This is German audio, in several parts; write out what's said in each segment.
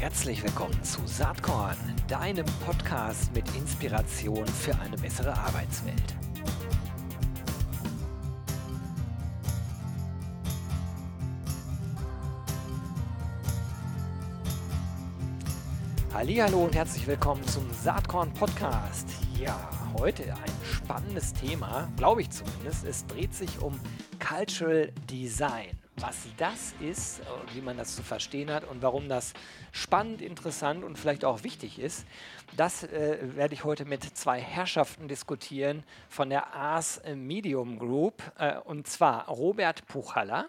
Herzlich willkommen zu Saatkorn, deinem Podcast mit Inspiration für eine bessere Arbeitswelt. Hallo und herzlich willkommen zum Saatkorn Podcast. Ja, heute ein spannendes Thema, glaube ich zumindest. Es dreht sich um Cultural Design was das ist, wie man das zu verstehen hat und warum das spannend, interessant und vielleicht auch wichtig ist, das äh, werde ich heute mit zwei Herrschaften diskutieren von der Ars Medium Group, äh, und zwar Robert Puchalla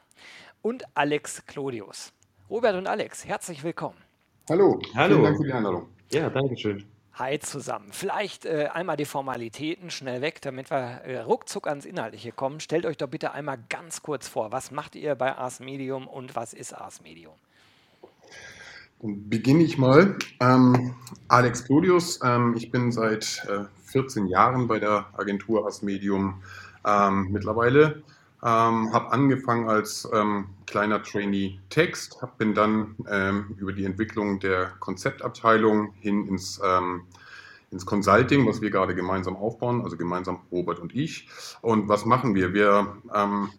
und Alex Clodius. Robert und Alex, herzlich willkommen. Hallo, Hallo. vielen Dank für die Einladung. Ja, danke schön. Hi zusammen. Vielleicht äh, einmal die Formalitäten schnell weg, damit wir äh, ruckzuck ans Inhaltliche kommen. Stellt euch doch bitte einmal ganz kurz vor, was macht ihr bei Ars Medium und was ist Ars Medium? Beginne ich mal. Ähm, Alex Claudius, ähm, ich bin seit äh, 14 Jahren bei der Agentur Ars Medium ähm, mittlerweile. Ähm, habe angefangen als ähm, kleiner Trainee Text, hab, bin dann ähm, über die Entwicklung der Konzeptabteilung hin ins, ähm, ins Consulting, was wir gerade gemeinsam aufbauen, also gemeinsam Robert und ich. Und was machen wir? Wir ähm,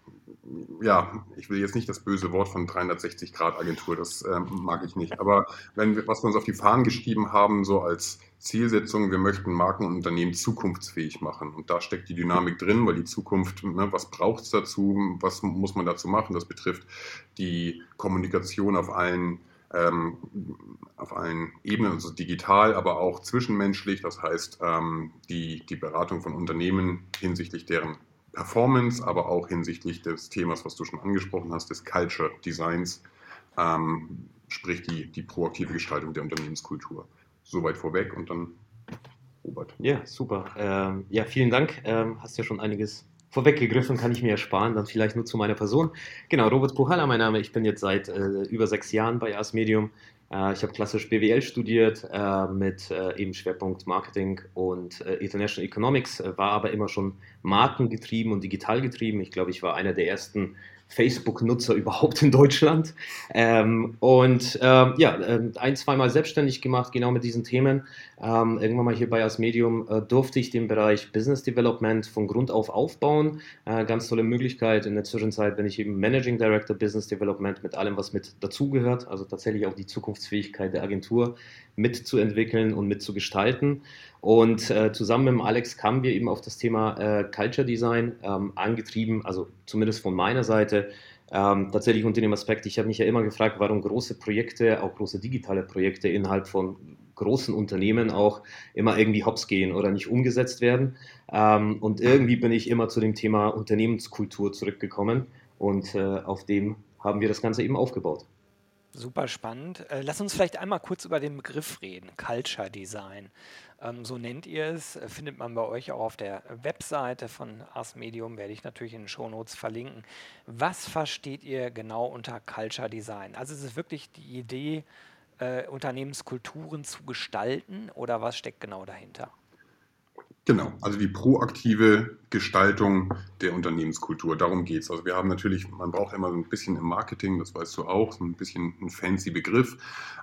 ja, ich will jetzt nicht das böse Wort von 360 Grad Agentur, das ähm, mag ich nicht. Aber wenn wir, was wir uns auf die Fahnen geschrieben haben, so als Zielsetzung, wir möchten Marken und Unternehmen zukunftsfähig machen. Und da steckt die Dynamik drin, weil die Zukunft, ne, was braucht es dazu, was muss man dazu machen? Das betrifft die Kommunikation auf allen ähm, auf allen Ebenen, also digital, aber auch zwischenmenschlich. Das heißt, ähm, die, die Beratung von Unternehmen hinsichtlich deren Performance, aber auch hinsichtlich des Themas, was du schon angesprochen hast, des Culture Designs, ähm, sprich die, die proaktive Gestaltung der Unternehmenskultur. Soweit vorweg und dann Robert. Ja, super. Ähm, ja, vielen Dank. Ähm, hast ja schon einiges vorweggegriffen, kann ich mir ersparen. Dann vielleicht nur zu meiner Person. Genau, Robert Puchalla, mein Name. Ich bin jetzt seit äh, über sechs Jahren bei Ars Medium. Äh, ich habe klassisch BWL studiert äh, mit äh, eben Schwerpunkt Marketing und äh, International Economics, äh, war aber immer schon markengetrieben und digital getrieben. Ich glaube, ich war einer der ersten Facebook-Nutzer überhaupt in Deutschland. Ähm, und ähm, ja, äh, ein, zweimal selbstständig gemacht, genau mit diesen Themen. Ähm, irgendwann mal hier bei As Medium äh, durfte ich den Bereich Business Development von Grund auf aufbauen. Äh, ganz tolle Möglichkeit. In der Zwischenzeit bin ich eben Managing Director Business Development mit allem, was mit dazugehört. Also tatsächlich auch die Zukunftsfähigkeit der Agentur mitzuentwickeln und mitzugestalten. Und äh, zusammen mit Alex kamen wir eben auf das Thema äh, Culture Design ähm, angetrieben, also zumindest von meiner Seite. Ähm, tatsächlich unter dem Aspekt, ich habe mich ja immer gefragt, warum große Projekte, auch große digitale Projekte innerhalb von großen Unternehmen auch immer irgendwie hops gehen oder nicht umgesetzt werden. Ähm, und irgendwie bin ich immer zu dem Thema Unternehmenskultur zurückgekommen und äh, auf dem haben wir das Ganze eben aufgebaut. Super spannend. Äh, lass uns vielleicht einmal kurz über den Begriff reden, Culture Design. Ähm, so nennt ihr es, äh, findet man bei euch auch auf der Webseite von Ars Medium, werde ich natürlich in den Shownotes verlinken. Was versteht ihr genau unter Culture Design? Also ist es wirklich die Idee, äh, Unternehmenskulturen zu gestalten oder was steckt genau dahinter? Genau, also die proaktive Gestaltung der Unternehmenskultur, darum geht es. Also wir haben natürlich, man braucht immer so ein bisschen im Marketing, das weißt du auch, so ein bisschen ein fancy Begriff,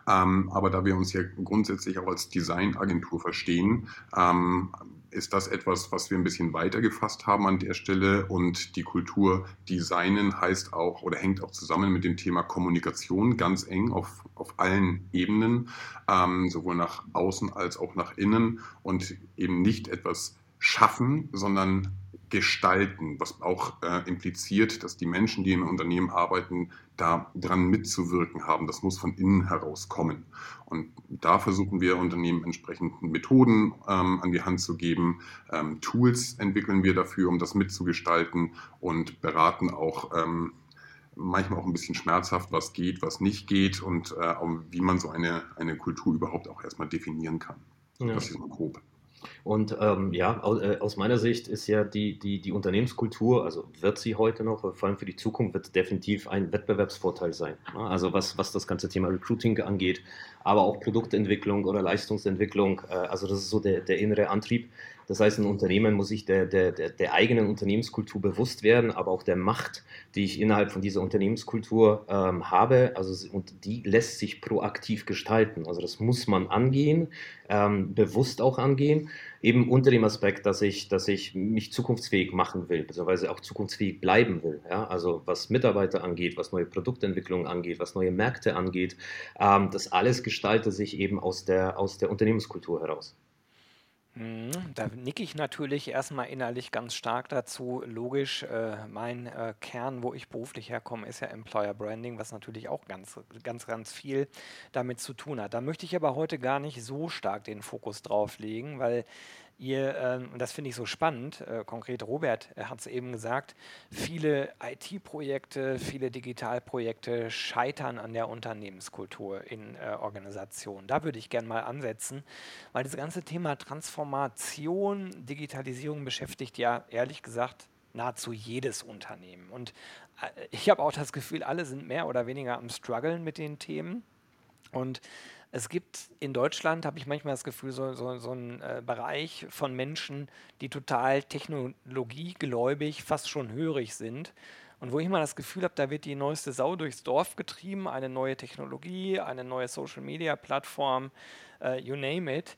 ähm, aber da wir uns ja grundsätzlich auch als Designagentur verstehen, ähm, ist das etwas, was wir ein bisschen weiter gefasst haben an der Stelle. Und die Kultur designen heißt auch oder hängt auch zusammen mit dem Thema Kommunikation ganz eng auf, auf allen Ebenen, ähm, sowohl nach außen als auch nach innen und eben nicht etwas schaffen, sondern gestalten, was auch äh, impliziert, dass die Menschen, die im Unternehmen arbeiten, da dran mitzuwirken haben. Das muss von innen heraus kommen. Und da versuchen wir Unternehmen entsprechend Methoden ähm, an die Hand zu geben. Ähm, Tools entwickeln wir dafür, um das mitzugestalten und beraten auch ähm, manchmal auch ein bisschen schmerzhaft, was geht, was nicht geht und äh, wie man so eine, eine Kultur überhaupt auch erstmal definieren kann. Ja. Das ist mal grob. Und ähm, ja, aus, äh, aus, meiner Sicht ist ja die, die, die Unternehmenskultur, also wird sie heute noch, vor allem für die Zukunft, wird definitiv ein Wettbewerbsvorteil sein. Also was, was das ganze Thema Recruiting angeht, aber auch Produktentwicklung oder Leistungsentwicklung. Äh, also das ist so der, der innere Antrieb. Das heißt, ein Unternehmen muss sich der, der, der, eigenen Unternehmenskultur bewusst werden, aber auch der Macht, die ich innerhalb von dieser Unternehmenskultur ähm, habe. Also, und die lässt sich proaktiv gestalten. Also das muss man angehen, ähm, bewusst auch angehen, eben unter dem Aspekt, dass ich, dass ich mich zukunftsfähig machen will, beziehungsweise auch zukunftsfähig bleiben will. Ja? Also was Mitarbeiter angeht, was neue Produktentwicklung angeht, was neue Märkte angeht, ähm, das alles gestaltet sich eben aus der, aus der Unternehmenskultur heraus. Mhm, da nicke ich natürlich erstmal innerlich ganz stark dazu. Logisch, äh, mein äh, Kern, wo ich beruflich herkomme, ist ja Employer Branding, was natürlich auch ganz, ganz, ganz viel damit zu tun hat. Da möchte ich aber heute gar nicht so stark den Fokus drauf legen, weil Ihr, ähm, und das finde ich so spannend, äh, konkret Robert hat es eben gesagt, viele IT-Projekte, viele Digitalprojekte scheitern an der Unternehmenskultur in äh, Organisationen. Da würde ich gerne mal ansetzen, weil das ganze Thema Transformation, Digitalisierung beschäftigt ja ehrlich gesagt nahezu jedes Unternehmen. Und äh, ich habe auch das Gefühl, alle sind mehr oder weniger am Struggeln mit den Themen. Und es gibt in Deutschland, habe ich manchmal das Gefühl, so, so, so einen äh, Bereich von Menschen, die total technologiegläubig, fast schon hörig sind. Und wo ich mal das Gefühl habe, da wird die neueste Sau durchs Dorf getrieben, eine neue Technologie, eine neue Social-Media-Plattform, äh, you name it.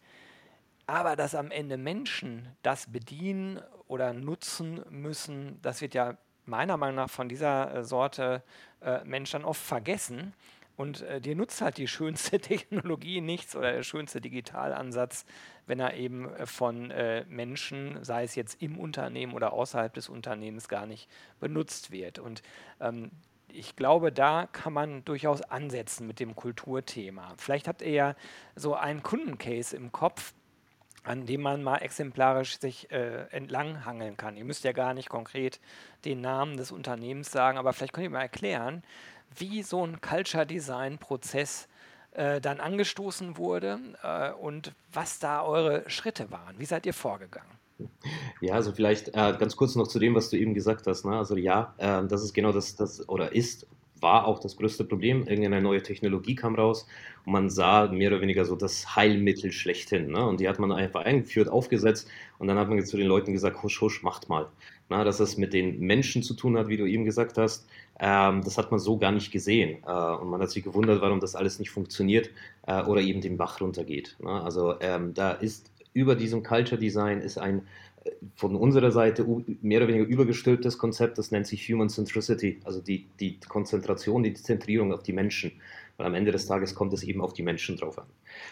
Aber dass am Ende Menschen das bedienen oder nutzen müssen, das wird ja meiner Meinung nach von dieser äh, Sorte äh, Mensch oft vergessen. Und äh, dir nutzt halt die schönste Technologie nichts oder der schönste Digitalansatz, wenn er eben äh, von äh, Menschen, sei es jetzt im Unternehmen oder außerhalb des Unternehmens, gar nicht benutzt wird. Und ähm, ich glaube, da kann man durchaus ansetzen mit dem Kulturthema. Vielleicht habt ihr ja so einen Kundencase im Kopf, an dem man mal exemplarisch sich äh, entlanghangeln kann. Ihr müsst ja gar nicht konkret den Namen des Unternehmens sagen, aber vielleicht könnt ihr mal erklären, wie so ein Culture Design Prozess äh, dann angestoßen wurde äh, und was da eure Schritte waren. Wie seid ihr vorgegangen? Ja, also vielleicht äh, ganz kurz noch zu dem, was du eben gesagt hast. Ne? Also ja, äh, das ist genau das, das oder ist war auch das größte Problem. Irgendeine neue Technologie kam raus und man sah mehr oder weniger so das Heilmittel schlechthin. Ne? Und die hat man einfach eingeführt, aufgesetzt und dann hat man zu den Leuten gesagt, husch, husch, macht mal. Na, dass es mit den Menschen zu tun hat, wie du eben gesagt hast, ähm, das hat man so gar nicht gesehen. Äh, und man hat sich gewundert, warum das alles nicht funktioniert äh, oder eben den Bach runtergeht. Ne? Also ähm, da ist über diesem Culture Design ist ein von unserer Seite mehr oder weniger übergestülptes Konzept, das nennt sich Human Centricity, also die, die Konzentration, die Zentrierung auf die Menschen. Weil am Ende des Tages kommt es eben auf die Menschen drauf an.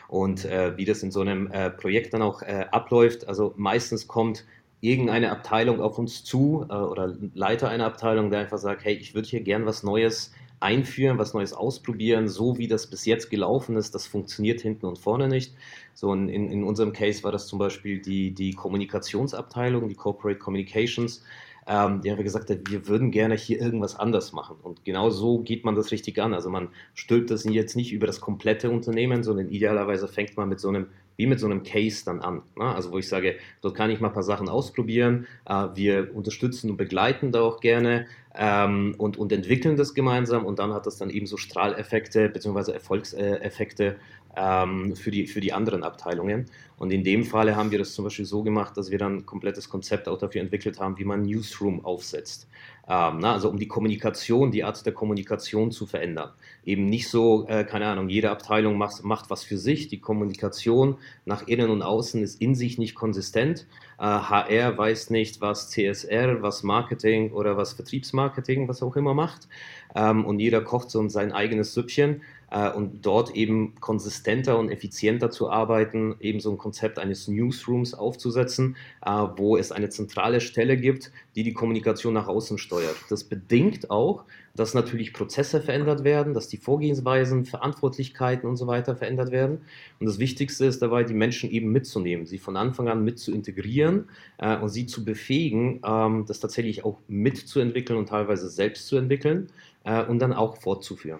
Und äh, wie das in so einem äh, Projekt dann auch äh, abläuft, also meistens kommt irgendeine Abteilung auf uns zu äh, oder Leiter einer Abteilung, der einfach sagt, hey, ich würde hier gern was Neues einführen, was Neues ausprobieren, so wie das bis jetzt gelaufen ist, das funktioniert hinten und vorne nicht. So in, in unserem Case war das zum Beispiel die, die Kommunikationsabteilung, die Corporate Communications, ähm, die haben gesagt, wir würden gerne hier irgendwas anders machen. Und genau so geht man das richtig an. Also man stülpt das jetzt nicht über das komplette Unternehmen, sondern idealerweise fängt man mit so einem wie mit so einem Case dann an. Ne? Also wo ich sage, dort kann ich mal ein paar Sachen ausprobieren. Äh, wir unterstützen und begleiten da auch gerne ähm, und, und entwickeln das gemeinsam und dann hat das dann eben so Strahleffekte bzw. Erfolgseffekte ähm, für, die, für die anderen Abteilungen. Und in dem Falle haben wir das zum Beispiel so gemacht, dass wir dann ein komplettes Konzept auch dafür entwickelt haben, wie man Newsroom aufsetzt. Ähm, na, also um die Kommunikation, die Art der Kommunikation zu verändern. Eben nicht so, äh, keine Ahnung, jede Abteilung macht, macht was für sich. Die Kommunikation nach innen und außen ist in sich nicht konsistent. Äh, HR weiß nicht, was CSR, was Marketing oder was Vertriebsmarketing, was auch immer macht. Ähm, und jeder kocht so sein eigenes Süppchen äh, und dort eben konsistenter und effizienter zu arbeiten, eben so ein Konzept eines Newsrooms aufzusetzen, äh, wo es eine zentrale Stelle gibt, die die Kommunikation nach außen steuert. Das bedingt auch, dass natürlich Prozesse verändert werden, dass die Vorgehensweisen, Verantwortlichkeiten und so weiter verändert werden. Und das Wichtigste ist dabei, die Menschen eben mitzunehmen, sie von Anfang an mit zu integrieren äh, und sie zu befähigen, ähm, das tatsächlich auch mitzuentwickeln und teilweise selbst zu entwickeln äh, und dann auch fortzuführen.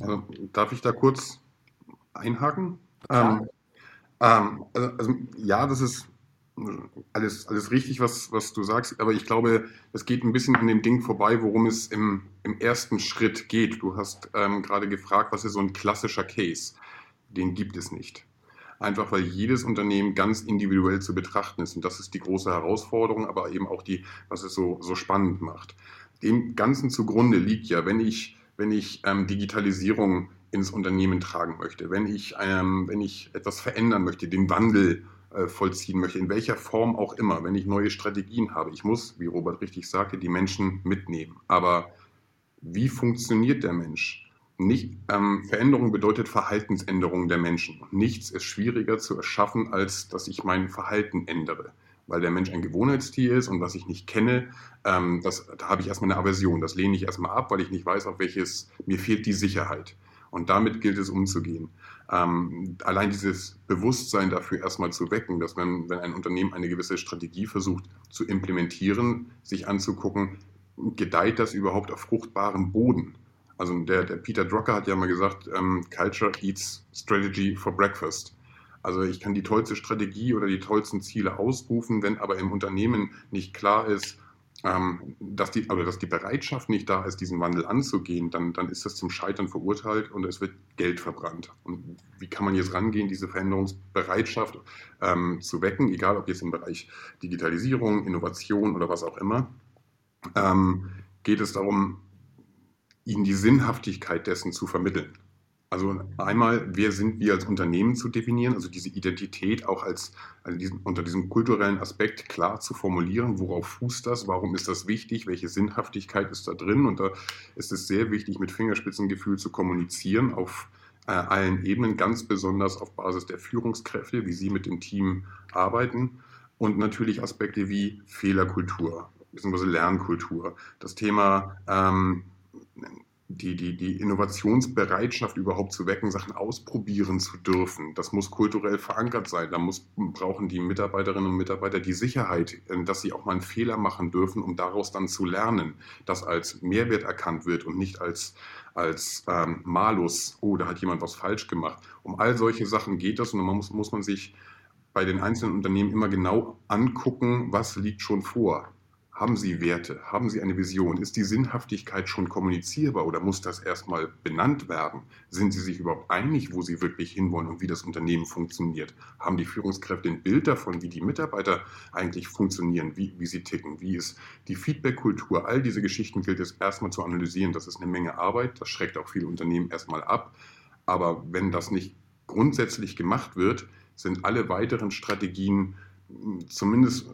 Also, darf ich da kurz einhaken? Ähm, ähm, also, also, ja, das ist alles, alles richtig, was, was du sagst, aber ich glaube, es geht ein bisschen an dem Ding vorbei, worum es im, im ersten Schritt geht. Du hast ähm, gerade gefragt, was ist so ein klassischer Case? Den gibt es nicht. einfach weil jedes Unternehmen ganz individuell zu betrachten ist. Und das ist die große Herausforderung, aber eben auch die, was es so, so spannend macht. Dem Ganzen zugrunde liegt ja, wenn ich, wenn ich ähm, Digitalisierung ins Unternehmen tragen möchte, wenn ich, ähm, wenn ich etwas verändern möchte, den Wandel äh, vollziehen möchte, in welcher Form auch immer, wenn ich neue Strategien habe. Ich muss, wie Robert richtig sagte, die Menschen mitnehmen. Aber wie funktioniert der Mensch? Nicht, ähm, Veränderung bedeutet Verhaltensänderung der Menschen. Nichts ist schwieriger zu erschaffen, als dass ich mein Verhalten ändere. Weil der Mensch ein Gewohnheitstier ist und was ich nicht kenne, ähm, das, da habe ich erstmal eine Aversion. Das lehne ich erstmal ab, weil ich nicht weiß, auf welches, mir fehlt die Sicherheit. Und damit gilt es umzugehen. Ähm, allein dieses Bewusstsein dafür erstmal zu wecken, dass man, wenn ein Unternehmen eine gewisse Strategie versucht zu implementieren, sich anzugucken, gedeiht das überhaupt auf fruchtbarem Boden? Also der, der Peter Drucker hat ja mal gesagt, ähm, Culture eats Strategy for breakfast. Also ich kann die tollste Strategie oder die tollsten Ziele ausrufen, wenn aber im Unternehmen nicht klar ist, ähm, dass, die, also dass die Bereitschaft nicht da ist, diesen Wandel anzugehen, dann, dann ist das zum Scheitern verurteilt und es wird Geld verbrannt. Und wie kann man jetzt rangehen, diese Veränderungsbereitschaft ähm, zu wecken, egal ob jetzt im Bereich Digitalisierung, Innovation oder was auch immer, ähm, geht es darum, ihnen die Sinnhaftigkeit dessen zu vermitteln. Also einmal, wer sind wir als Unternehmen zu definieren, also diese Identität auch als also diesen, unter diesem kulturellen Aspekt klar zu formulieren, worauf fußt das, warum ist das wichtig, welche Sinnhaftigkeit ist da drin? Und da ist es sehr wichtig, mit Fingerspitzengefühl zu kommunizieren auf äh, allen Ebenen, ganz besonders auf Basis der Führungskräfte, wie sie mit dem Team arbeiten. Und natürlich Aspekte wie Fehlerkultur, bzw. Lernkultur, das Thema ähm, die, die, die Innovationsbereitschaft überhaupt zu wecken, Sachen ausprobieren zu dürfen. Das muss kulturell verankert sein. Da muss, brauchen die Mitarbeiterinnen und Mitarbeiter die Sicherheit, äh, dass sie auch mal einen Fehler machen dürfen, um daraus dann zu lernen, dass als Mehrwert erkannt wird und nicht als, als ähm, Malus, oh, da hat jemand was falsch gemacht. Um all solche Sachen geht das und man muss, muss man sich bei den einzelnen Unternehmen immer genau angucken, was liegt schon vor. Haben Sie Werte? Haben Sie eine Vision? Ist die Sinnhaftigkeit schon kommunizierbar oder muss das erstmal benannt werden? Sind Sie sich überhaupt einig, wo Sie wirklich hinwollen und wie das Unternehmen funktioniert? Haben die Führungskräfte ein Bild davon, wie die Mitarbeiter eigentlich funktionieren, wie, wie sie ticken? Wie ist die Feedback-Kultur? All diese Geschichten gilt es erstmal zu analysieren. Das ist eine Menge Arbeit. Das schreckt auch viele Unternehmen erstmal ab. Aber wenn das nicht grundsätzlich gemacht wird, sind alle weiteren Strategien zumindest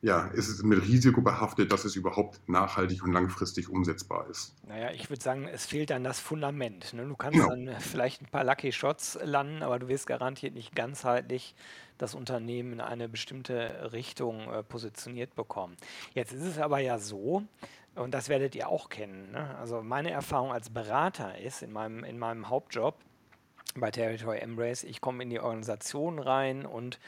ja, ist es mit Risiko behaftet, dass es überhaupt nachhaltig und langfristig umsetzbar ist. Naja, ich würde sagen, es fehlt dann das Fundament. Ne? Du kannst genau. dann vielleicht ein paar Lucky Shots landen, aber du wirst garantiert nicht ganzheitlich das Unternehmen in eine bestimmte Richtung äh, positioniert bekommen. Jetzt ist es aber ja so, und das werdet ihr auch kennen. Ne? Also meine Erfahrung als Berater ist in meinem, in meinem Hauptjob bei Territory Embrace, ich komme in die Organisation rein und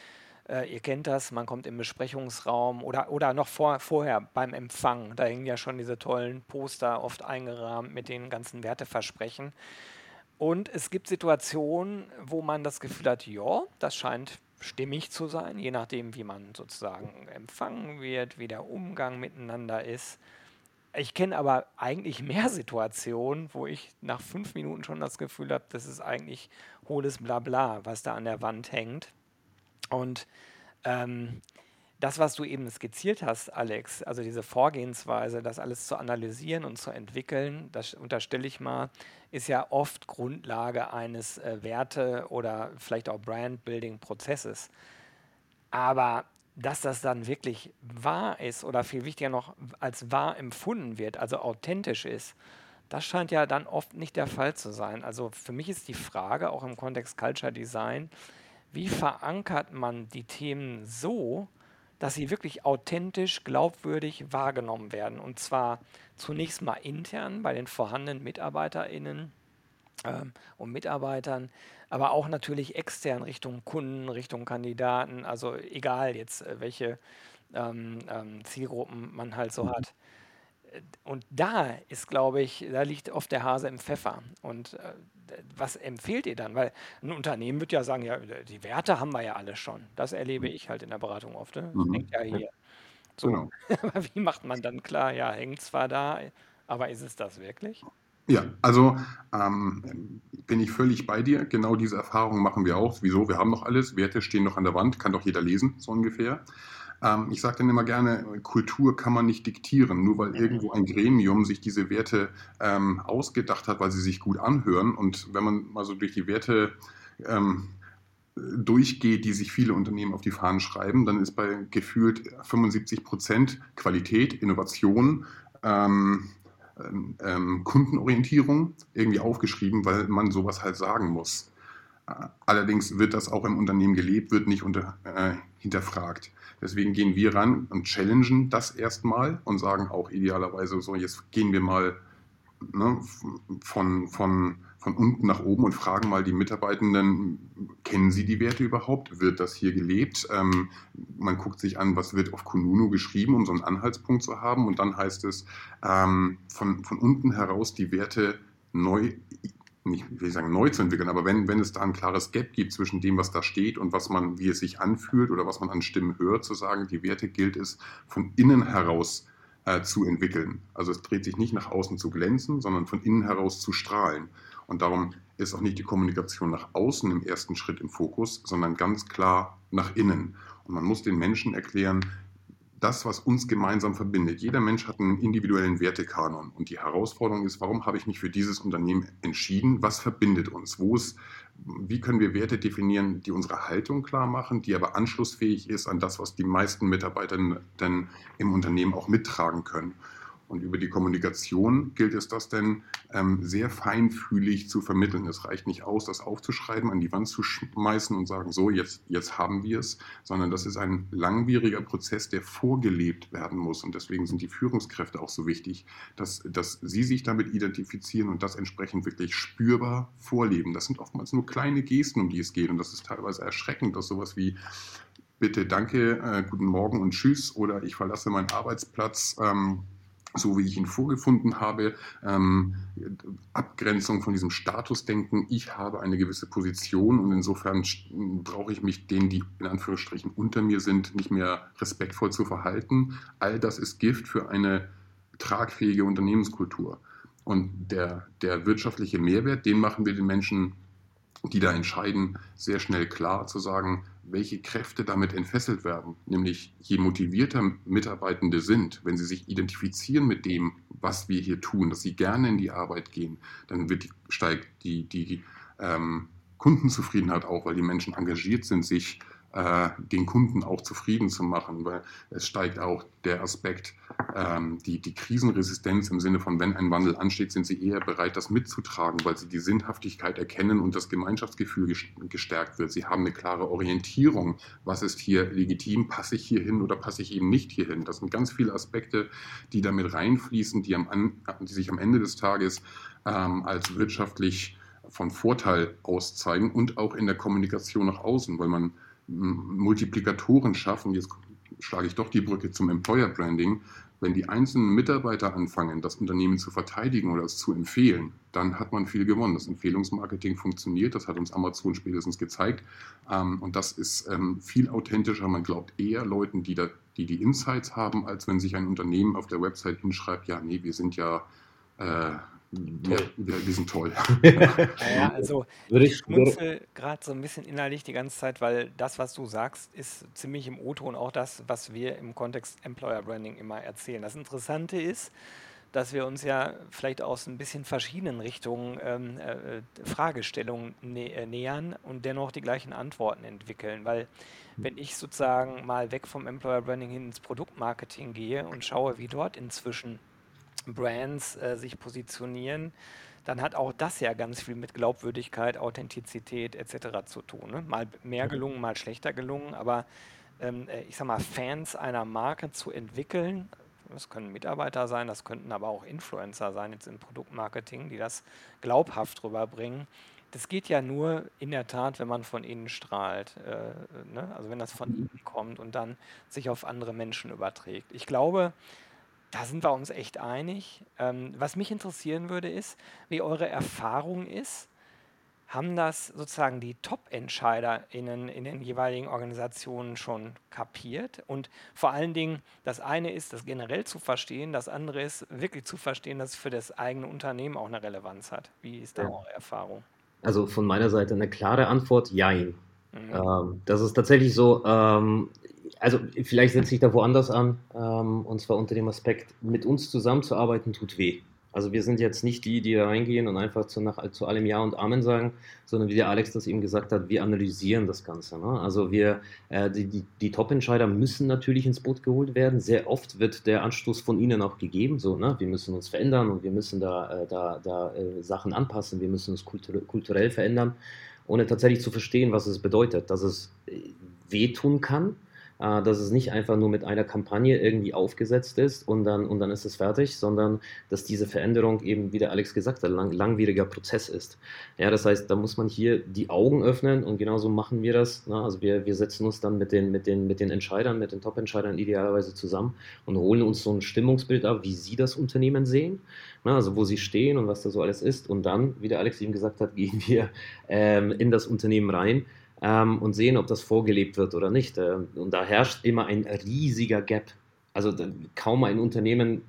äh, ihr kennt das, man kommt im Besprechungsraum oder, oder noch vor, vorher beim Empfang. Da hängen ja schon diese tollen Poster oft eingerahmt mit den ganzen Werteversprechen. Und es gibt Situationen, wo man das Gefühl hat, ja, das scheint stimmig zu sein, je nachdem, wie man sozusagen empfangen wird, wie der Umgang miteinander ist. Ich kenne aber eigentlich mehr Situationen, wo ich nach fünf Minuten schon das Gefühl habe, das ist eigentlich hohles Blabla, was da an der Wand hängt. Und ähm, das, was du eben skizziert hast, Alex, also diese Vorgehensweise, das alles zu analysieren und zu entwickeln, das unterstelle ich mal, ist ja oft Grundlage eines äh, Werte- oder vielleicht auch Brand-Building-Prozesses. Aber dass das dann wirklich wahr ist oder viel wichtiger noch als wahr empfunden wird, also authentisch ist, das scheint ja dann oft nicht der Fall zu sein. Also für mich ist die Frage auch im Kontext Culture Design, wie verankert man die Themen so, dass sie wirklich authentisch, glaubwürdig wahrgenommen werden. Und zwar zunächst mal intern bei den vorhandenen MitarbeiterInnen ähm, und Mitarbeitern, aber auch natürlich extern Richtung Kunden, Richtung Kandidaten, also egal jetzt, äh, welche ähm, ähm, Zielgruppen man halt so hat und da ist, glaube ich, da liegt oft der Hase im Pfeffer. Und äh, was empfehlt ihr dann? Weil ein Unternehmen wird ja sagen, ja, die Werte haben wir ja alle schon. Das erlebe ich halt in der Beratung oft. Ne? Das mhm. hängt ja hier. So. Genau. wie macht man dann klar, ja, hängt zwar da, aber ist es das wirklich? Ja, also ähm, bin ich völlig bei dir. Genau diese Erfahrungen machen wir auch. Wieso? Wir haben noch alles. Werte stehen noch an der Wand, kann doch jeder lesen, so ungefähr. Ähm, ich sage dann immer gerne, Kultur kann man nicht diktieren, nur weil irgendwo ein Gremium sich diese Werte ähm, ausgedacht hat, weil sie sich gut anhören. Und wenn man mal so durch die Werte ähm, durchgeht, die sich viele Unternehmen auf die Fahnen schreiben, dann ist bei gefühlt 75 Prozent Qualität, Innovation, ähm, ähm, Kundenorientierung irgendwie aufgeschrieben, weil man sowas halt sagen muss. Allerdings wird das auch im Unternehmen gelebt, wird nicht unter, äh, hinterfragt. Deswegen gehen wir ran und challengen das erstmal und sagen auch idealerweise so, jetzt gehen wir mal ne, von, von, von unten nach oben und fragen mal die Mitarbeitenden, kennen sie die Werte überhaupt? Wird das hier gelebt? Ähm, man guckt sich an, was wird auf Kununu geschrieben, um so einen Anhaltspunkt zu haben. Und dann heißt es, ähm, von, von unten heraus die Werte neu nicht, will ich sagen, neu zu entwickeln, aber wenn, wenn es da ein klares Gap gibt zwischen dem, was da steht und was man, wie es sich anfühlt oder was man an Stimmen hört, zu sagen, die Werte gilt es von innen heraus äh, zu entwickeln. Also es dreht sich nicht nach außen zu glänzen, sondern von innen heraus zu strahlen. Und darum ist auch nicht die Kommunikation nach außen im ersten Schritt im Fokus, sondern ganz klar nach innen. Und man muss den Menschen erklären, das, was uns gemeinsam verbindet. Jeder Mensch hat einen individuellen Wertekanon. Und die Herausforderung ist, warum habe ich mich für dieses Unternehmen entschieden? Was verbindet uns? Wo ist, wie können wir Werte definieren, die unsere Haltung klar machen, die aber anschlussfähig ist an das, was die meisten Mitarbeiter dann im Unternehmen auch mittragen können? Und über die Kommunikation gilt es das denn ähm, sehr feinfühlig zu vermitteln. Es reicht nicht aus, das aufzuschreiben, an die Wand zu schmeißen und sagen, so, jetzt, jetzt haben wir es, sondern das ist ein langwieriger Prozess, der vorgelebt werden muss. Und deswegen sind die Führungskräfte auch so wichtig, dass, dass sie sich damit identifizieren und das entsprechend wirklich spürbar vorleben. Das sind oftmals nur kleine Gesten, um die es geht. Und das ist teilweise erschreckend, dass sowas wie bitte, danke, äh, guten Morgen und tschüss oder ich verlasse meinen Arbeitsplatz. Ähm, so wie ich ihn vorgefunden habe, ähm, Abgrenzung von diesem Statusdenken, ich habe eine gewisse Position und insofern brauche ich mich denen, die in Anführungsstrichen unter mir sind, nicht mehr respektvoll zu verhalten. All das ist Gift für eine tragfähige Unternehmenskultur. Und der, der wirtschaftliche Mehrwert, den machen wir den Menschen, die da entscheiden, sehr schnell klar zu sagen, welche Kräfte damit entfesselt werden. Nämlich je motivierter Mitarbeitende sind, wenn sie sich identifizieren mit dem, was wir hier tun, dass sie gerne in die Arbeit gehen, dann wird die, steigt die, die ähm, Kundenzufriedenheit auch, weil die Menschen engagiert sind, sich äh, den Kunden auch zufrieden zu machen, weil es steigt auch der Aspekt, ähm, die, die Krisenresistenz im Sinne von, wenn ein Wandel ansteht, sind sie eher bereit, das mitzutragen, weil sie die Sinnhaftigkeit erkennen und das Gemeinschaftsgefühl gestärkt wird. Sie haben eine klare Orientierung, was ist hier legitim, passe ich hier hin oder passe ich eben nicht hier hin. Das sind ganz viele Aspekte, die damit reinfließen, die, am, die sich am Ende des Tages ähm, als wirtschaftlich von Vorteil auszeigen und auch in der Kommunikation nach außen, weil man Multiplikatoren schaffen, jetzt schlage ich doch die Brücke zum Employer Branding, wenn die einzelnen Mitarbeiter anfangen, das Unternehmen zu verteidigen oder es zu empfehlen, dann hat man viel gewonnen. Das Empfehlungsmarketing funktioniert, das hat uns Amazon spätestens gezeigt. Ähm, und das ist ähm, viel authentischer. Man glaubt eher Leuten, die, da, die die Insights haben, als wenn sich ein Unternehmen auf der Website hinschreibt, ja, nee, wir sind ja äh, ja, die sind toll. Naja, also ich schmunzel gerade so ein bisschen innerlich die ganze Zeit, weil das, was du sagst, ist ziemlich im O-Ton auch das, was wir im Kontext Employer Branding immer erzählen. Das Interessante ist, dass wir uns ja vielleicht aus ein bisschen verschiedenen Richtungen ähm, äh, Fragestellungen nä äh, nähern und dennoch die gleichen Antworten entwickeln. Weil wenn ich sozusagen mal weg vom Employer Branding hin ins Produktmarketing gehe und schaue, wie dort inzwischen Brands äh, sich positionieren, dann hat auch das ja ganz viel mit Glaubwürdigkeit, Authentizität etc. zu tun. Ne? Mal mehr gelungen, mal schlechter gelungen, aber ähm, äh, ich sag mal, Fans einer Marke zu entwickeln, das können Mitarbeiter sein, das könnten aber auch Influencer sein, jetzt im Produktmarketing, die das glaubhaft rüberbringen. Das geht ja nur in der Tat, wenn man von innen strahlt. Äh, ne? Also wenn das von innen kommt und dann sich auf andere Menschen überträgt. Ich glaube, da sind wir uns echt einig. Ähm, was mich interessieren würde, ist, wie eure Erfahrung ist. haben das sozusagen die Top-EntscheiderInnen in den jeweiligen Organisationen schon kapiert? Und vor allen Dingen, das eine ist, das generell zu verstehen, das andere ist, wirklich zu verstehen, dass es für das eigene Unternehmen auch eine Relevanz hat. Wie ist da eure Erfahrung? Also von meiner Seite eine klare Antwort, jein. Mhm. Ähm, das ist tatsächlich so, ähm, also vielleicht setze ich da woanders an, ähm, und zwar unter dem Aspekt, mit uns zusammenzuarbeiten tut weh. Also wir sind jetzt nicht die, die da reingehen und einfach zu, nach, zu allem Ja und Amen sagen, sondern wie der Alex das eben gesagt hat, wir analysieren das Ganze. Ne? Also wir, äh, die, die, die Top-Entscheider müssen natürlich ins Boot geholt werden. Sehr oft wird der Anstoß von ihnen auch gegeben, so, ne? wir müssen uns verändern und wir müssen da, äh, da, da äh, Sachen anpassen, wir müssen uns kultur kulturell verändern, ohne tatsächlich zu verstehen, was es bedeutet, dass es äh, wehtun kann äh, dass es nicht einfach nur mit einer Kampagne irgendwie aufgesetzt ist und dann, und dann ist es fertig, sondern dass diese Veränderung eben, wie der Alex gesagt hat, lang, langwieriger Prozess ist. Ja, das heißt, da muss man hier die Augen öffnen und genauso machen wir das. Ne? Also wir, wir setzen uns dann mit den, mit, den, mit den Entscheidern, mit den Top-Entscheidern idealerweise zusammen und holen uns so ein Stimmungsbild ab, wie sie das Unternehmen sehen, ne? also wo sie stehen und was da so alles ist. Und dann, wie der Alex eben gesagt hat, gehen wir ähm, in das Unternehmen rein ähm, und sehen, ob das vorgelebt wird oder nicht. Ähm, und da herrscht immer ein riesiger Gap. Also kaum ein Unternehmen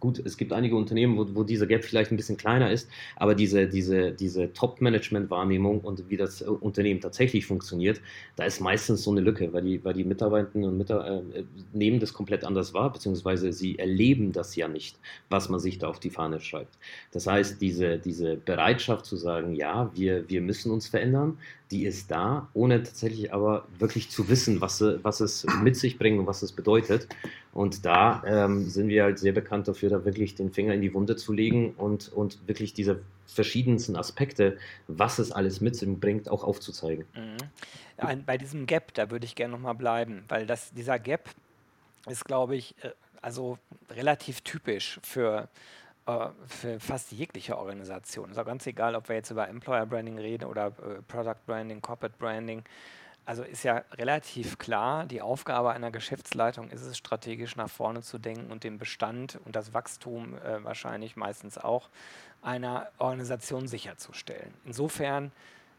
gut, es gibt einige Unternehmen, wo, wo dieser Gap vielleicht ein bisschen kleiner ist, aber diese, diese, diese Top-Management-Wahrnehmung und wie das äh, Unternehmen tatsächlich funktioniert, da ist meistens so eine Lücke, weil die, weil die Mitarbeitenden und Mitarbeiter äh, nehmen das komplett anders wahr, beziehungsweise sie erleben das ja nicht, was man sich da auf die Fahne schreibt. Das heißt, diese, diese Bereitschaft zu sagen, ja, wir, wir müssen uns verändern, die ist da, ohne tatsächlich aber wirklich zu wissen, was, was es mit sich bringt und was es bedeutet. Und da ähm, sind wir halt sehr bekannt dafür, da wirklich den Finger in die Wunde zu legen und, und wirklich diese verschiedensten Aspekte, was es alles mit sich bringt, auch aufzuzeigen. Mhm. Bei diesem Gap, da würde ich gerne nochmal bleiben, weil das, dieser Gap ist, glaube ich, äh, also relativ typisch für äh, für fast jegliche Organisation. Ist auch ganz egal, ob wir jetzt über Employer Branding reden oder äh, Product Branding, Corporate Branding. Also ist ja relativ klar, die Aufgabe einer Geschäftsleitung ist es, strategisch nach vorne zu denken und den Bestand und das Wachstum äh, wahrscheinlich meistens auch einer Organisation sicherzustellen. Insofern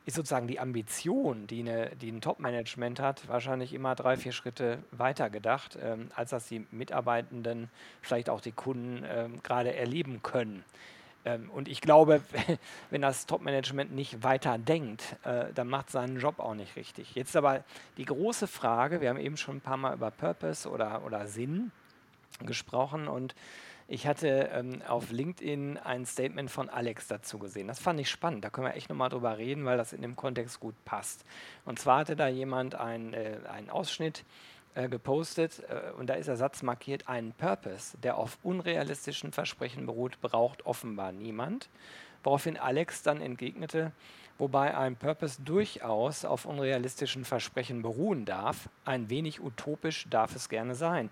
ist sozusagen die Ambition, die, eine, die ein Top-Management hat, wahrscheinlich immer drei, vier Schritte weiter gedacht, ähm, als dass die Mitarbeitenden, vielleicht auch die Kunden ähm, gerade erleben können. Ähm, und ich glaube, wenn das Top-Management nicht weiter denkt, äh, dann macht seinen Job auch nicht richtig. Jetzt aber die große Frage, wir haben eben schon ein paar Mal über Purpose oder, oder Sinn gesprochen und ich hatte ähm, auf LinkedIn ein Statement von Alex dazu gesehen. Das fand ich spannend. Da können wir echt nochmal drüber reden, weil das in dem Kontext gut passt. Und zwar hatte da jemand äh, einen Ausschnitt äh, gepostet äh, und da ist der Satz markiert, einen Purpose, der auf unrealistischen Versprechen beruht, braucht offenbar niemand. Woraufhin Alex dann entgegnete, wobei ein Purpose durchaus auf unrealistischen Versprechen beruhen darf, ein wenig utopisch darf es gerne sein.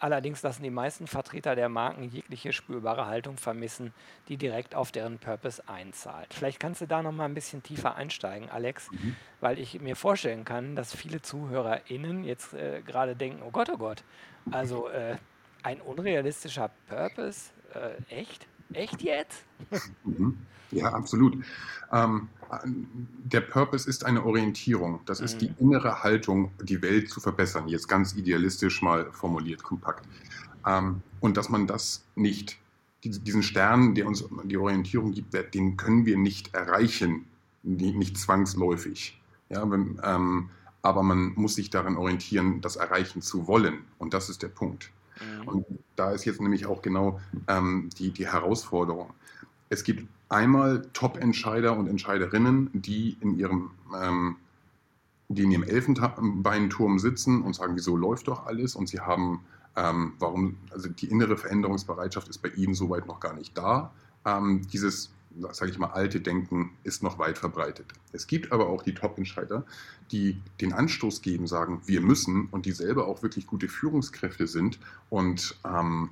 Allerdings lassen die meisten Vertreter der Marken jegliche spürbare Haltung vermissen, die direkt auf deren Purpose einzahlt. Vielleicht kannst du da noch mal ein bisschen tiefer einsteigen, Alex, mhm. weil ich mir vorstellen kann, dass viele ZuhörerInnen jetzt äh, gerade denken: Oh Gott, oh Gott, also äh, ein unrealistischer Purpose, äh, echt? Echt jetzt? Mhm. Ja, absolut. Ähm, der Purpose ist eine Orientierung. Das ist die mhm. innere Haltung, die Welt zu verbessern. Jetzt ganz idealistisch mal formuliert, kompakt. Ähm, und dass man das nicht, diesen Stern, der uns die Orientierung gibt, den können wir nicht erreichen, nicht zwangsläufig. Ja, wenn, ähm, aber man muss sich daran orientieren, das erreichen zu wollen. Und das ist der Punkt. Mhm. Und da ist jetzt nämlich auch genau ähm, die, die Herausforderung. Es gibt einmal Top-Entscheider und Entscheiderinnen, die in ihrem, ähm, die in ihrem Elfenbeinturm sitzen und sagen, wieso läuft doch alles? Und sie haben, ähm, warum, also die innere Veränderungsbereitschaft ist bei ihnen soweit noch gar nicht da. Ähm, dieses, sage ich mal, alte Denken ist noch weit verbreitet. Es gibt aber auch die Top-Entscheider, die den Anstoß geben, sagen, wir müssen und die selber auch wirklich gute Führungskräfte sind und ähm,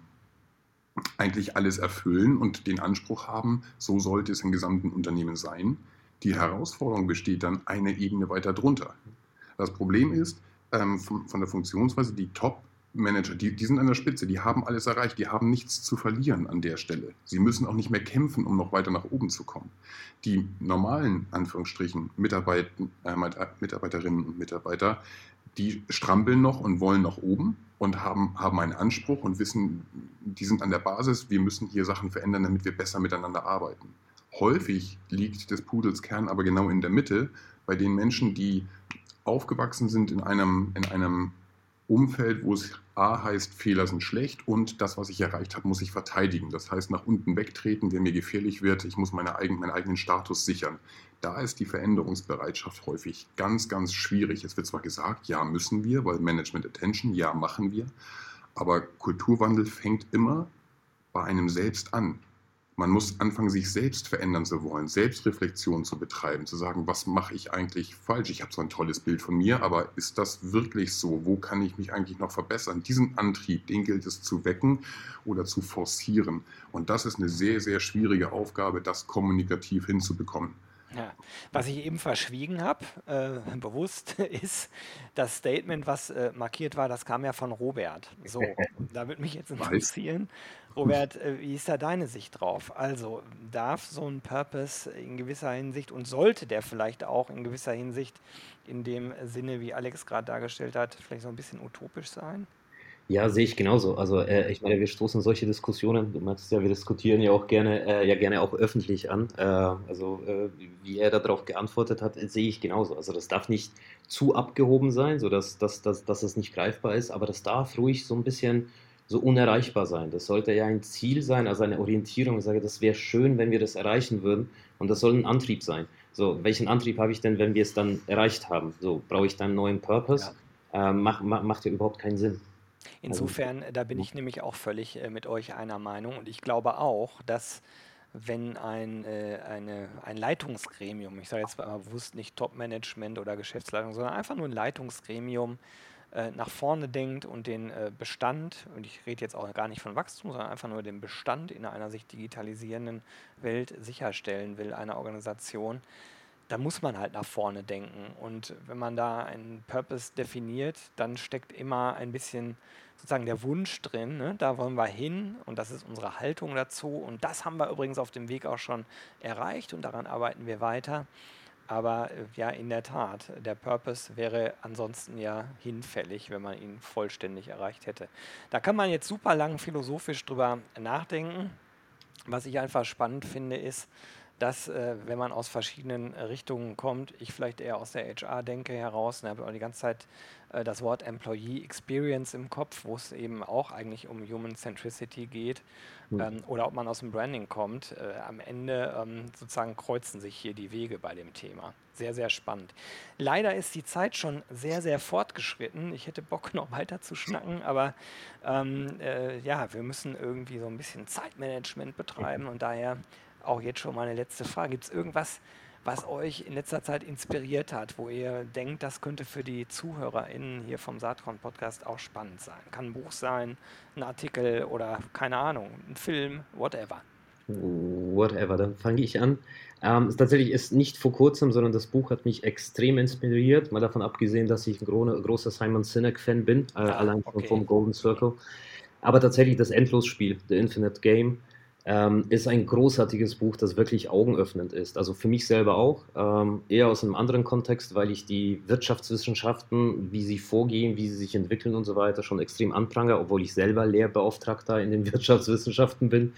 eigentlich alles erfüllen und den Anspruch haben, so sollte es im gesamten Unternehmen sein. Die Herausforderung besteht dann eine Ebene weiter drunter. Das Problem ist, ähm, von, von, der Funktionsweise, die Top Manager, die, die sind an der Spitze, die haben alles erreicht, die haben nichts zu verlieren an der Stelle. Sie müssen auch nicht mehr kämpfen, um noch weiter nach oben zu kommen. Die normalen, Anführungsstrichen, Mitarbeit, äh, Mitarbeiterinnen und Mitarbeiter, die strampeln noch und wollen nach oben und haben, haben einen Anspruch und wissen, die sind an der Basis, wir müssen hier Sachen verändern, damit wir besser miteinander arbeiten. Häufig liegt des Pudels Kern aber genau in der Mitte, bei den Menschen, die aufgewachsen sind in einem, in einem Umfeld, wo es A heißt, Fehler sind schlecht und das, was ich erreicht habe, muss ich verteidigen. Das heißt, nach unten wegtreten, wenn mir gefährlich wird, ich muss meine eigen, meinen eigenen Status sichern. Da ist die Veränderungsbereitschaft häufig ganz, ganz schwierig. Es wird zwar gesagt, ja, müssen wir, weil Management Attention, ja, machen wir, aber Kulturwandel fängt immer bei einem selbst an. Man muss anfangen, sich selbst verändern zu wollen, Selbstreflexion zu betreiben, zu sagen, was mache ich eigentlich falsch? Ich habe so ein tolles Bild von mir, aber ist das wirklich so? Wo kann ich mich eigentlich noch verbessern? Diesen Antrieb, den gilt es zu wecken oder zu forcieren. Und das ist eine sehr, sehr schwierige Aufgabe, das kommunikativ hinzubekommen. Ja. Was ich eben verschwiegen habe, äh, bewusst, ist das Statement, was äh, markiert war, das kam ja von Robert. So, da würde mich jetzt interessieren, Robert, äh, wie ist da deine Sicht drauf? Also, darf so ein Purpose in gewisser Hinsicht und sollte der vielleicht auch in gewisser Hinsicht in dem Sinne, wie Alex gerade dargestellt hat, vielleicht so ein bisschen utopisch sein? Ja, sehe ich genauso. Also äh, ich meine, wir stoßen solche Diskussionen, du meinst ja, wir diskutieren ja auch gerne, äh, ja gerne auch öffentlich an. Äh, also äh, wie er darauf geantwortet hat, sehe ich genauso. Also das darf nicht zu abgehoben sein, sodass dass, dass, dass es nicht greifbar ist, aber das darf ruhig so ein bisschen so unerreichbar sein. Das sollte ja ein Ziel sein, also eine Orientierung. Ich sage, das wäre schön, wenn wir das erreichen würden und das soll ein Antrieb sein. So, welchen Antrieb habe ich denn, wenn wir es dann erreicht haben? So, brauche ich dann einen neuen Purpose? Ja. Ähm, mach, mach, macht ja überhaupt keinen Sinn. Insofern, da bin ich nämlich auch völlig äh, mit euch einer Meinung. Und ich glaube auch, dass wenn ein, äh, eine, ein Leitungsgremium, ich sage jetzt mal bewusst nicht Top-Management oder Geschäftsleitung, sondern einfach nur ein Leitungsgremium äh, nach vorne denkt und den äh, Bestand, und ich rede jetzt auch gar nicht von Wachstum, sondern einfach nur den Bestand in einer sich digitalisierenden Welt sicherstellen will, einer Organisation, da muss man halt nach vorne denken. Und wenn man da einen Purpose definiert, dann steckt immer ein bisschen sozusagen der Wunsch drin, ne? da wollen wir hin und das ist unsere Haltung dazu. Und das haben wir übrigens auf dem Weg auch schon erreicht und daran arbeiten wir weiter. Aber äh, ja, in der Tat, der Purpose wäre ansonsten ja hinfällig, wenn man ihn vollständig erreicht hätte. Da kann man jetzt super lang philosophisch drüber nachdenken. Was ich einfach spannend finde, ist, dass, äh, wenn man aus verschiedenen Richtungen kommt, ich vielleicht eher aus der HR denke heraus, ne, habe auch die ganze Zeit äh, das Wort Employee Experience im Kopf, wo es eben auch eigentlich um Human Centricity geht, mhm. ähm, oder ob man aus dem Branding kommt. Äh, am Ende ähm, sozusagen kreuzen sich hier die Wege bei dem Thema. Sehr, sehr spannend. Leider ist die Zeit schon sehr, sehr fortgeschritten. Ich hätte Bock, noch weiter zu schnacken, aber ähm, äh, ja, wir müssen irgendwie so ein bisschen Zeitmanagement betreiben und daher auch jetzt schon meine letzte Frage. Gibt es irgendwas, was euch in letzter Zeit inspiriert hat, wo ihr denkt, das könnte für die ZuhörerInnen hier vom Saatkorn Podcast auch spannend sein? Kann ein Buch sein, ein Artikel oder keine Ahnung, ein Film, whatever. Whatever, dann fange ich an. Ähm, tatsächlich ist nicht vor kurzem, sondern das Buch hat mich extrem inspiriert. Mal davon abgesehen, dass ich ein gro großer Simon Sinek-Fan bin, äh, ah, allein okay. vom Golden Circle. Aber tatsächlich das Endlosspiel, The Infinite Game, ähm, ist ein großartiges Buch, das wirklich augenöffnend ist. Also für mich selber auch, ähm, eher aus einem anderen Kontext, weil ich die Wirtschaftswissenschaften, wie sie vorgehen, wie sie sich entwickeln und so weiter, schon extrem anprangere, obwohl ich selber Lehrbeauftragter in den Wirtschaftswissenschaften bin.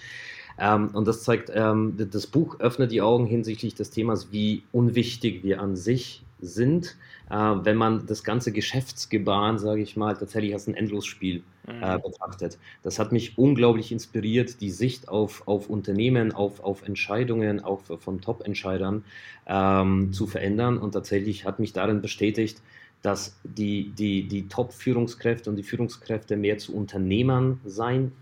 Ähm, und das zeigt, ähm, das Buch öffnet die Augen hinsichtlich des Themas, wie unwichtig wir an sich sind, äh, wenn man das ganze Geschäftsgebaren, sage ich mal, tatsächlich als ein Endlosspiel äh, mhm. betrachtet. Das hat mich unglaublich inspiriert, die Sicht auf, auf Unternehmen, auf, auf Entscheidungen, auch von Top-Entscheidern ähm, zu verändern. Und tatsächlich hat mich darin bestätigt, dass die, die, die Top-Führungskräfte und die Führungskräfte mehr zu Unternehmern sein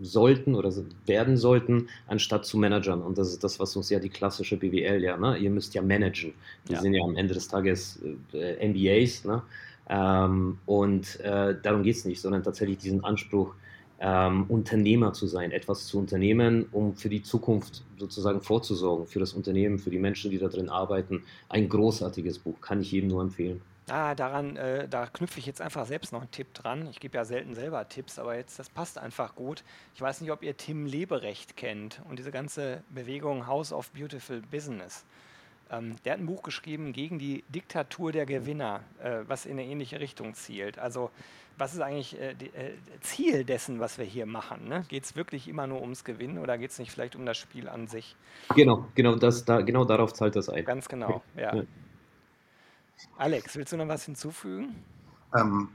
sollten oder werden sollten, anstatt zu Managern. Und das ist das, was uns ja die klassische BWL ja, ne? ihr müsst ja managen. Die ja. sind ja am Ende des Tages äh, MBAs. Ne? Ähm, und äh, darum geht es nicht, sondern tatsächlich diesen Anspruch, ähm, Unternehmer zu sein, etwas zu unternehmen, um für die Zukunft sozusagen vorzusorgen, für das Unternehmen, für die Menschen, die da drin arbeiten. Ein großartiges Buch, kann ich jedem nur empfehlen. Ah, daran, äh, da knüpfe ich jetzt einfach selbst noch einen Tipp dran. Ich gebe ja selten selber Tipps, aber jetzt, das passt einfach gut. Ich weiß nicht, ob ihr Tim Leberecht kennt und diese ganze Bewegung House of Beautiful Business. Ähm, der hat ein Buch geschrieben gegen die Diktatur der Gewinner, äh, was in eine ähnliche Richtung zielt. Also was ist eigentlich äh, die, äh, Ziel dessen, was wir hier machen? Ne? Geht es wirklich immer nur ums Gewinnen oder geht es nicht vielleicht um das Spiel an sich? Genau, genau, das, da, genau darauf zahlt das ein. Ganz genau, ja. ja. Alex, willst du noch was hinzufügen? Ähm,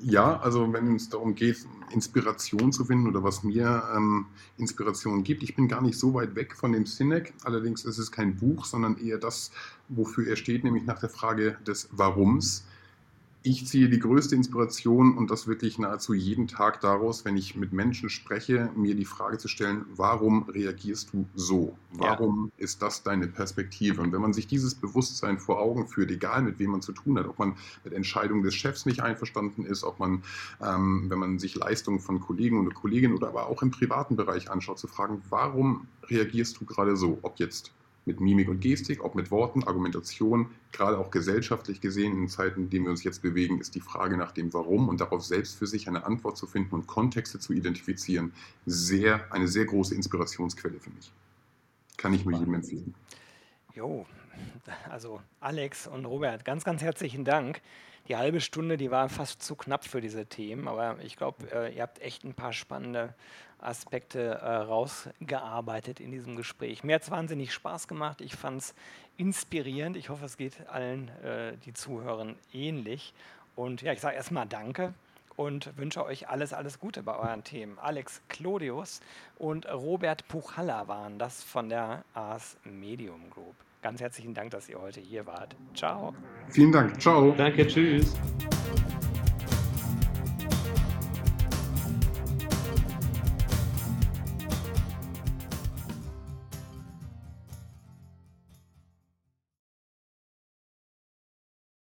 ja, also wenn es darum geht, Inspiration zu finden oder was mir ähm, Inspiration gibt, ich bin gar nicht so weit weg von dem Sinek. Allerdings ist es kein Buch, sondern eher das, wofür er steht, nämlich nach der Frage des Warums ich ziehe die größte Inspiration und das wirklich nahezu jeden Tag daraus, wenn ich mit Menschen spreche, mir die Frage zu stellen, warum reagierst du so? Warum ja. ist das deine Perspektive? Und wenn man sich dieses Bewusstsein vor Augen führt, egal mit wem man zu tun hat, ob man mit Entscheidungen des Chefs nicht einverstanden ist, ob man, ähm, wenn man sich Leistungen von Kollegen und Kolleginnen oder aber auch im privaten Bereich anschaut, zu fragen, warum reagierst du gerade so? Ob jetzt mit Mimik und Gestik, ob mit Worten, Argumentation, gerade auch gesellschaftlich gesehen in Zeiten, in denen wir uns jetzt bewegen, ist die Frage nach dem Warum und darauf selbst für sich eine Antwort zu finden und Kontexte zu identifizieren, sehr, eine sehr große Inspirationsquelle für mich. Kann ich nur jedem empfehlen. Jo, also Alex und Robert, ganz, ganz herzlichen Dank. Die halbe Stunde, die war fast zu knapp für diese Themen, aber ich glaube, äh, ihr habt echt ein paar spannende Aspekte äh, rausgearbeitet in diesem Gespräch. Mir hat es wahnsinnig Spaß gemacht. Ich fand es inspirierend. Ich hoffe, es geht allen, äh, die zuhören, ähnlich. Und ja, ich sage erstmal Danke und wünsche euch alles, alles Gute bei euren Themen. Alex Clodius und Robert Puchalla waren das von der Ars Medium Group ganz herzlichen Dank, dass ihr heute hier wart. Ciao. Vielen Dank. Ciao. Danke, tschüss.